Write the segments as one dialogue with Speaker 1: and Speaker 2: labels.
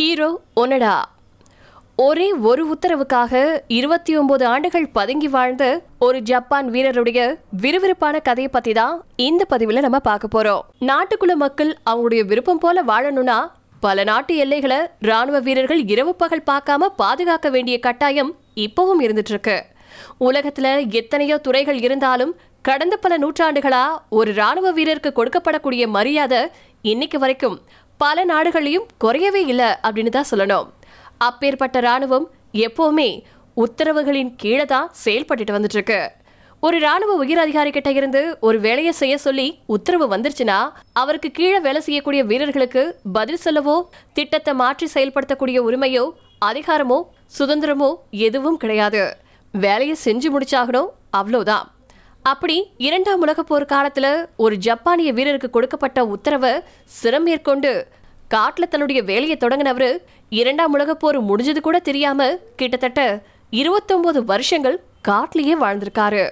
Speaker 1: Hero ஒனடா. ஒரே ஒரு உத்தரவுக்காக இருபத்தி ஒன்பது ஆண்டுகள் பதுங்கி வாழ்ந்த ஒரு ஜப்பான் வீரருடைய விறுவிறுப்பான கதையை பத்தி தான் இந்த பதிவுல நம்ம பார்க்க போறோம். நாட்டுக்குள்ள மக்கள் அவங்களுடைய விருப்பம் போல வாழணும்னா பல நாட்டு எல்லைகளை ராணுவ வீரர்கள் இரவு பகல் பார்க்காம பாதுகாக்க வேண்டிய கட்டாயம் இப்பவும் இருந்துட்டு இருக்கு உலகத்துல எத்தனையோ துறைகள் இருந்தாலும் கடந்த பல நூற்றாண்டுகளா ஒரு ராணுவ வீரருக்கு கொடுக்கப்படக்கூடிய மரியாதை இன்னைக்கு வரைக்கும் பல நாடுகளையும் குறையவே இல்லை அப்படின்னு தான் சொல்லணும். அப்பேற்பட்ட ராணுவம் எப்போவுமே உத்தரவுகளின் கீழே தான் செயல்பட்டுட்டு வந்துட்டு இருக்கு ஒரு ராணுவ உயர் அதிகாரி கிட்ட இருந்து ஒரு வேலையை செய்ய சொல்லி உத்தரவு வந்துருச்சுன்னா அவருக்கு கீழே வேலை செய்யக்கூடிய வீரர்களுக்கு பதில் சொல்லவோ திட்டத்தை மாற்றி செயல்படுத்தக்கூடிய உரிமையோ அதிகாரமோ சுதந்திரமோ எதுவும் கிடையாது. வேலையை செஞ்சு முடிச்சாகணும் அவ்வளோதான் அப்படி இரண்டாம் உலக போர் காலத்துல ஒரு ஜப்பானிய வீரருக்கு கொடுக்கப்பட்ட உத்தரவை சிரம் மேற்கொண்டு காட்டுல தன்னுடைய வேலையை தொடங்கினவரு இரண்டாம் உலக போர் முடிஞ்சது கூட தெரியாம கிட்டத்தட்ட இருபத்தொன்பது வருஷங்கள் காட்டிலேயே வாழ்ந்திருக்காரு.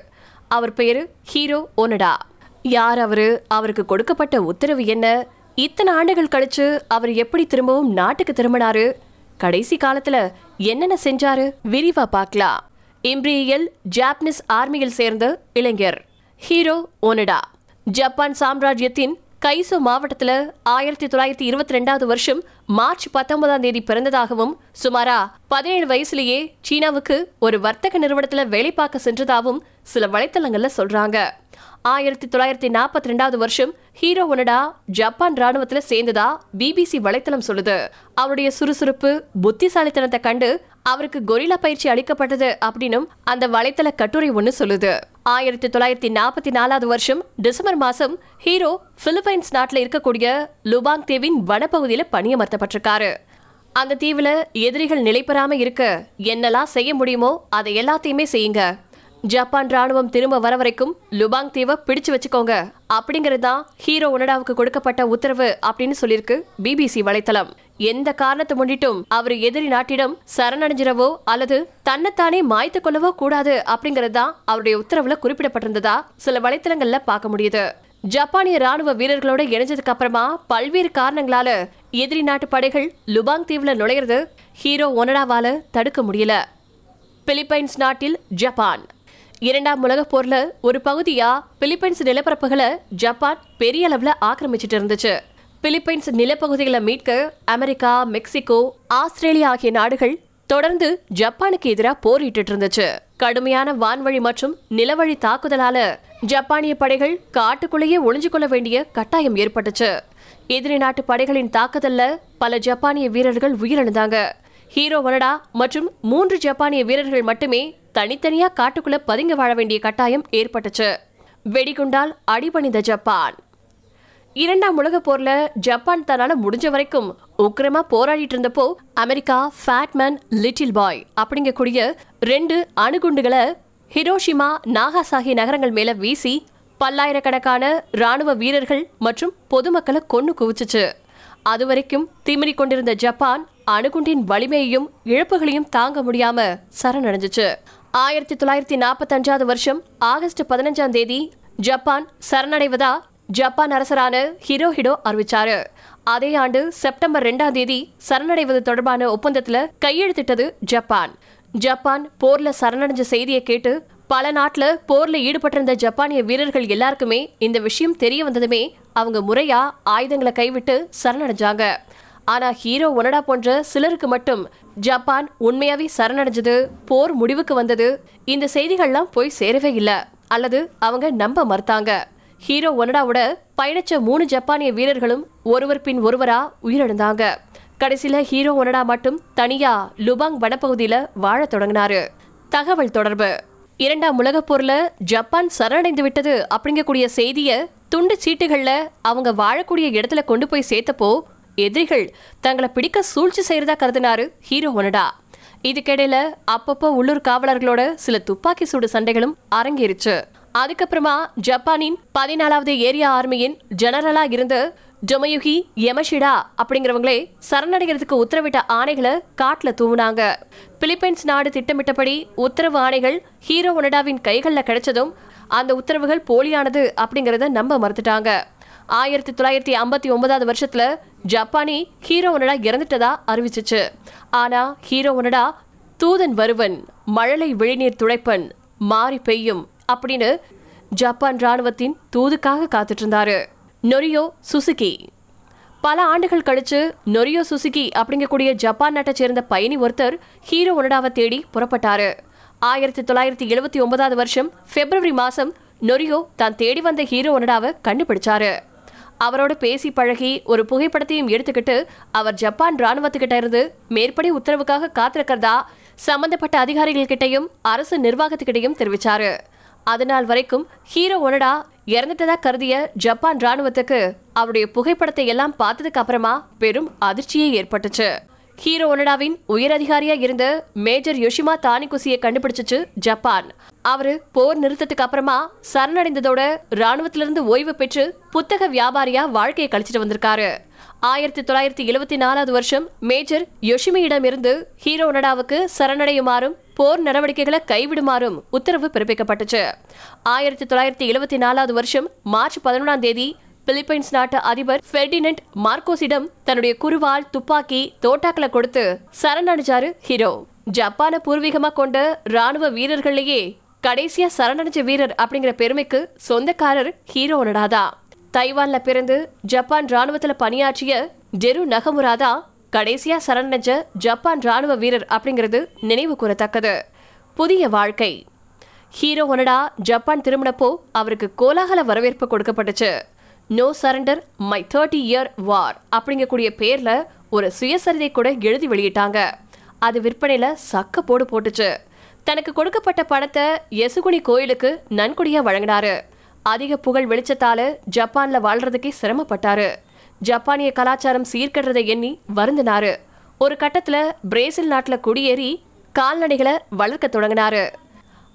Speaker 1: அவர் பேரு ஹீரோ ஒனடா. யார் அவரு? அவருக்கு கொடுக்கப்பட்ட உத்தரவு என்ன? இத்தனை ஆண்டுகள் கழிச்சு அவர் எப்படி திரும்பவும் நாட்டுக்கு திரும்பினாரு? கடைசி காலத்துல என்னென்ன செஞ்சாரு? விரிவா பார்க்கலாம். இம்பிரியல் ஜாப்பனீஸ் ஆர்மியில் சேர்ந்த இளைஞர் ஹீரோ ஒனடா. ஜப்பான் சாம்ராஜ்யத்தின் கைசோ மாவட்டத்தில் ஆயிரத்தி தொள்ளாயிரத்தி இருபத்தி ரெண்டாவது வருஷம் மார்ச் பத்தொன்பதாம் தேதி பிறந்ததாகவும் சுமாரா பதினேழு வயசுலேயே சீனாவுக்கு ஒரு வர்த்தக நிறுவனத்தில் வேலை பார்க்க சென்றதாகவும் சில வலைத்தளங்களில் சொல்றாங்க. ஆயிரத்தி தொள்ளாயிரத்தி நாற்பத்தி ரெண்டாவது வருஷம் ஹீரோ ஒனடா ஜப்பான் ராணுவத்தில் சேர்ந்ததா பிபிசி வலைத்தளம் சொல்லுது. அவருடைய சுறுசுறுப்பு புத்திசாலித்தனத்தை கண்டு அவருக்கு கொரில்லா பயிற்சி அளிக்கப்பட்டது அப்படின்னும் அந்த வலைத்தள கட்டுரை ஒன்று சொல்லுது. ஆயிரத்தி தொள்ளாயிரத்தி நாற்பத்தி நாலாவது வருஷம் டிசம்பர் மாதம் ஹீரோ பிலிப்பைன்ஸ் நாட்டில் இருக்கக்கூடிய லுபாங் தீவின் வனப்பகுதியில் பணியமர்த்தப்பட்டிருக்காரு. அந்த தீவில் எதிரிகள் நிலை இருக்க என்னெல்லாம் செய்ய முடியுமோ அதை எல்லாத்தையுமே செய்யுங்க. ஜப்பான் ராணுவம் திரும்ப வர வரைக்கும் லுபாங் தீவை பிடிச்சு வச்சுக்கோங்க. அப்படிங்கிறது தான் ஹீரோ ஒனடாவுக்கு கொடுக்கப்பட்ட உத்தரவு அப்படின்னு சொல்லியிருக்கு பிபிசி வலைத்தளம். எந்த காரணத்தை முன்னிட்டும் அவர் எதிரி நாட்டிடம் சரணடைஞ்சிடவோ அல்லது தன்னைத்தானே மாய்த்து கொள்ளவோ கூடாது அப்படிங்கிறது தான் அவருடைய உத்தரவுல குறிப்பிடப்பட்டிருந்ததா சில வலைத்தளங்கள்ல பார்க்க முடியுது. ஜப்பானிய ராணுவ வீரர்களோட இணைஞ்சதுக்கு அப்புறமா பல்வேறு காரணங்களால எதிரி நாட்டு படைகள் லுபாங் தீவுல நுழையிறது ஹீரோ ஒனடாவால தடுக்க முடியல. பிலிப்பைன்ஸ் நாட்டில் ஜப்பான். இரண்டாம் உலகப் போர்ல ஒரு பகுதியா பிலிப்பைன்ஸ் நிலப்பரப்புகளை ஜப்பான் பெரிய அளவுல ஆக்கிரமிச்சிட்டு இருந்துச்சு. பிலிப்பைன்ஸ் நிலப்பகுதிகளை மீட்க அமெரிக்கா மெக்சிகோ ஆஸ்திரேலியா ஆகிய நாடுகள் தொடர்ந்து ஜப்பானுக்கு எதிராக போரிட்டு இருந்துச்சு. கடுமையான வான்வழி மற்றும் நிலவழி தாக்குதலால ஜப்பானிய படைகள் காட்டுக்குள்ளேயே ஒளிஞ்சு கொள்ள வேண்டிய கட்டாயம் ஏற்பட்டுச்சு. எதிரி நாட்டு படைகளின் தாக்குதல்ல பல ஜப்பானிய வீரர்கள் உயிரிழந்தாங்க. ஹீரோ வனடா மற்றும் மூன்று ஜப்பானிய வீரர்கள் மட்டுமே தனித்தனியா காட்டுக்குள்ள பதுங்கி வாழ வேண்டிய கட்டாயம் ஏற்பட்டுச்சு. வெடிகுண்டால் அடிபணிந்த ஜப்பான். இரண்டாம் உலக போர்ல ஜப்பான் தன்னால முடிஞ்ச வரைக்கும் உக்கிரமா போராடிட்டு இருந்தப்போ அமெரிக்கா ஃபேட்மேன் லிட்டில் பாய் அப்படிங்கக்கூடிய ரெண்டு அணுகுண்டுகளை ஹிரோஷிமா நாகாசாகி நகரங்கள் மேல வீசி பல்லாயிரக்கணக்கான ராணுவ வீரர்கள் மற்றும் பொதுமக்களை கொன்னு அது அதுவரைக்கும் திமிரி கொண்டிருந்த ஜப்பான் அணுகுண்டின் வலிமையையும் இழப்புகளையும் தாங்க முடியாம சரணடைஞ்சிச்சு. ஆயிரத்தி தொள்ளாயிரத்தி நாற்பத்தி அஞ்சாவது வருஷம் ஆகஸ்ட் பதினஞ்சாம் தேதி ஜப்பான் சரணடைவதா ஜப்பான் அரசரான ஹிரோஹிடோ அறிவிச்சாரு. அதே ஆண்டு செப்டம்பர் ரெண்டாம் தேதி சரணடைவது தொடர்பான ஒப்பந்தத்துல கையெழுத்திட்டது ஜப்பான். ஜப்பான் போர்ல சரணடைஞ்ச செய்தியை கேட்டு பல நாட்டுல போர்ல ஈடுபட்டிருந்த ஜப்பானிய வீரர்கள் எல்லாருக்குமே இந்த விஷயம் தெரிய வந்ததுமே அவங்க முறையா ஆயுதங்களை கைவிட்டு சரணடைஞ்சாங்க. ஆனா ஹீரோ ஒனடா போன்ற சிலருக்கு மட்டும் ஜப்பான் உண்மையாவே சரணடைஞ்சது போர் முடிவுக்கு வந்தது இந்த செய்திகள்லாம் போய் சேரவே இல்லை. அல்லது அவங்க நம்ப மறுத்தாங்க. ஹீரோ ஒனடாவோட பயணிச்ச மூணு ஜப்பானிய வீரர்களும் ஒருவர் பின் ஒருவரா உயிரிழந்தாங்க. கடைசியில ஹீரோ ஒனடா மட்டும் தனியா லுபாங் வனப்பகுதியில வாழத் தொடங்கினாரு. தகவல் தொடர்பு. இரண்டாம் உலகப் போர்ல ஜப்பான் சரணடைந்து விட்டது அப்படிங்கக்கூடிய செய்தியை துண்டு சீட்டுகள்ல அவங்க வாழக்கூடிய இடத்துல கொண்டு போய் சேர்த்தப்போ எதிரிகள் தங்களை பிடிக்க சூழ்ச்சி செய்யறதா கருதினாரு ஹீரோ ஒனடா. இதுக்கிடையில அப்பப்போ உள்ளூர் காவலர்களோட சில துப்பாக்கி சூடு சண்டைகளும் அரங்கேறிச்சு. அதுக்கப்புறமா ஜப்பானின் பதினாலாவது ஏரியா ஆர்மியின் ஜெனரலா இருந்து ஜொமயுகி யமஷிடா அப்படிங்கிறவங்களே சரணடைகிறதுக்கு உத்தரவிட்ட ஆணைகளை காட்டில் தூவுனாங்க. பிலிப்பைன்ஸ் நாடு திட்டமிட்டபடி உத்தரவு ஆணைகள் ஹீரோ ஒனடாவின் கைகளில் கிடைச்சதும் அந்த உத்தரவுகள் போலியானது அப்படிங்கிறத நம்ப மறுத்துட்டாங்க. ஆயிரத்தி தொள்ளாயிரத்தி ஐம்பத்தி ஒன்பதாவது வருஷத்துல ஜப்பானி ஹீரோ ஒனடா இறந்துட்டதா அறிவிச்சிச்சு. ஆனா ஹீரோ ஒனடா தூதன் வருவன் மழலை விழிநீர் துடைப்பன் மாறி பெய்யும். அப்படின்னு ஜப்பான் ராணுவத்தின் தூதுக்காக காத்துட்டு இருந்தாரு நொரியோ சுசுகி. பல ஆண்டுகள் கழிச்சு நொரியோ சுசுகி அப்படிங்கக்கூடிய ஜப்பான் நாட்டை சேர்ந்த பயணி ஒருத்தர் ஹீரோ ஒனடாவை தேடி புறப்பட்டாரு. ஆயிரத்தி தொள்ளாயிரத்தி எழுபத்தி ஒன்பதாவது வருஷம் பிப்ரவரி மாசம் நொரியோ தான் தேடி வந்த ஹீரோ ஒனடாவை கண்டுபிடிச்சாரு. அவரோட பேசி பழகி ஒரு புகைப்படத்தையும் எடுத்துக்கிட்டு அவர் ஜப்பான் ராணுவத்துக்கிட்ட இருந்து மேற்படி உத்தரவுக்காக காத்திருக்கிறதா சம்பந்தப்பட்ட அதிகாரிகள் கிட்டையும் அரசு நிர்வாகத்துக்கிட்டையும் தெரிவிச்சாரு. அதனால் வரைக்கும் ஹீரோ ஒனடா இறந்துட்டதா கருதிய ஜப்பான் ராணுவத்துக்கு அவருடைய புகைப்படத்தை எல்லாம் பார்த்ததுக்கு அப்புறமா பெரும் அதிர்ச்சியே ஏற்பட்டுச்சு. ஹீரோ ஒனடாவின் உயர் அதிகாரியா இருந்த மேஜர் யோஷிமா தானிகுசியை கண்டுபிடிச்சிச்சு ஜப்பான். அவரு போர் நிறுத்தத்துக்கு அப்புறமா சரணடைந்ததோட ராணுவத்திலிருந்து ஓய்வு பெற்று புத்தக வியாபாரியா வாழ்க்கையை கழிச்சிட்டு வந்திருக்காரு. ஆயிரத்தி தொள்ளாயிரத்தி எழுபத்தி நாலாவது வருஷம் மேஜர் யோஷிமியிடம் இருந்து ஹீரோ ஒனடாவுக்கு சரணடையுமாறும் போர் நடவடிக்கைகளை கைவிடுமாறும் உத்தரவு பிறப்பிக்கப்பட்டுச்சு. ஆயிரத்தி தொள்ளாயிரத்தி எழுபத்தி நாலாவது வருஷம் மார்ச் பதினொன்றாம் தேதி பிலிப்பைன்ஸ் நாட்டு அதிபர் ஃபெர்டினண்ட் மார்க்கோஸிடம் தன்னுடைய குருவால் துப்பாக்கி தோட்டாக்களை கொடுத்து சரணடைஞ்சாரு ஹீரோ. ஜப்பானை பூர்வீகமா கொண்ட ராணுவ வீரர்களையே கடைசியா சரணடைஞ்ச வீரர் அப்படிங்கிற பெருமைக்கு சொந்தக்காரர் ஹீரோ நடாதா. தைவான்ல பிறந்து ஜப்பான் ராணுவத்துல பணியாற்றிய ஜெரு நகமுராதா கடைசியா சரணடைஞ்ச ஜப்பான் ராணுவ வீரர் அப்படிங்கிறது நினைவு கூறத்தக்கது. புதிய வாழ்க்கை. ஹீரோ ஒனடா ஜப்பான் திரும்பினப்போ அவருக்கு கோலாகல வரவேற்பு கொடுக்கப்பட்டுச்சு. No surrender my thirty year war அப்படிங்கக்கூடிய பேர்ல ஒரு சுயசரிதை கூட எழுதி வெளியிட்டாங்க. அது விற்பனையில சக்க போடு போட்டுச்சு. தனக்கு கொடுக்கப்பட்ட பணத்தை எசுகுனி கோயிலுக்கு நன்கொடியா வழங்கினாரு. அதிக புகழ் வெளிச்சத்தால ஜப்பான்ல வாழ்றதுக்கே சிரமப்பட்டாரு. ஜப்பானிய கலாச்சாரம் சீர்கெடுறதை எண்ணி வருந்தினாரு. ஒரு கட்டத்தில் பிரேசில் நாட்டில் குடியேறி கால்நடைகளை வளர்க்க தொடங்கினாரு.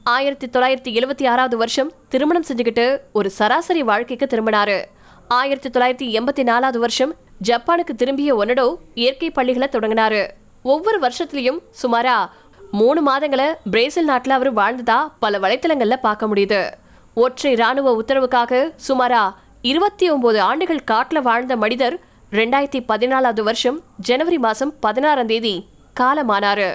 Speaker 1: ஆயிரத்தி தொள்ளாயிரத்தி எழுபத்தி ஆறாவது வருஷம் திருமணம் செஞ்சுக்கிட்டு ஒரு சராசரி வாழ்க்கைக்கு திரும்பினாரு. ஆயிரத்தி தொள்ளாயிரத்தி எண்பத்தி நாலாவது வருஷம் ஜப்பானுக்கு திரும்பிய ஒன்னடோ இயற்கை பள்ளிகளை தொடங்கினாரு. ஒவ்வொரு வருஷத்துலயும் சுமாரா மூணு மாதங்களை பிரேசில் நாட்டில் அவர் வாழ்ந்ததா பல வலைத்தளங்களில் பார்க்க முடியுது. ஒற்றை ராணுவ உத்தரவுக்காக சுமாரா இருபத்தி ஒன்பது ஆண்டுகள் காட்டுல வாழ்ந்த மனிதர் ரெண்டாயிரத்தி பதினாலாவது வருஷம் ஜனவரி மாசம் பதினாறாம் தேதி காலமானாரு.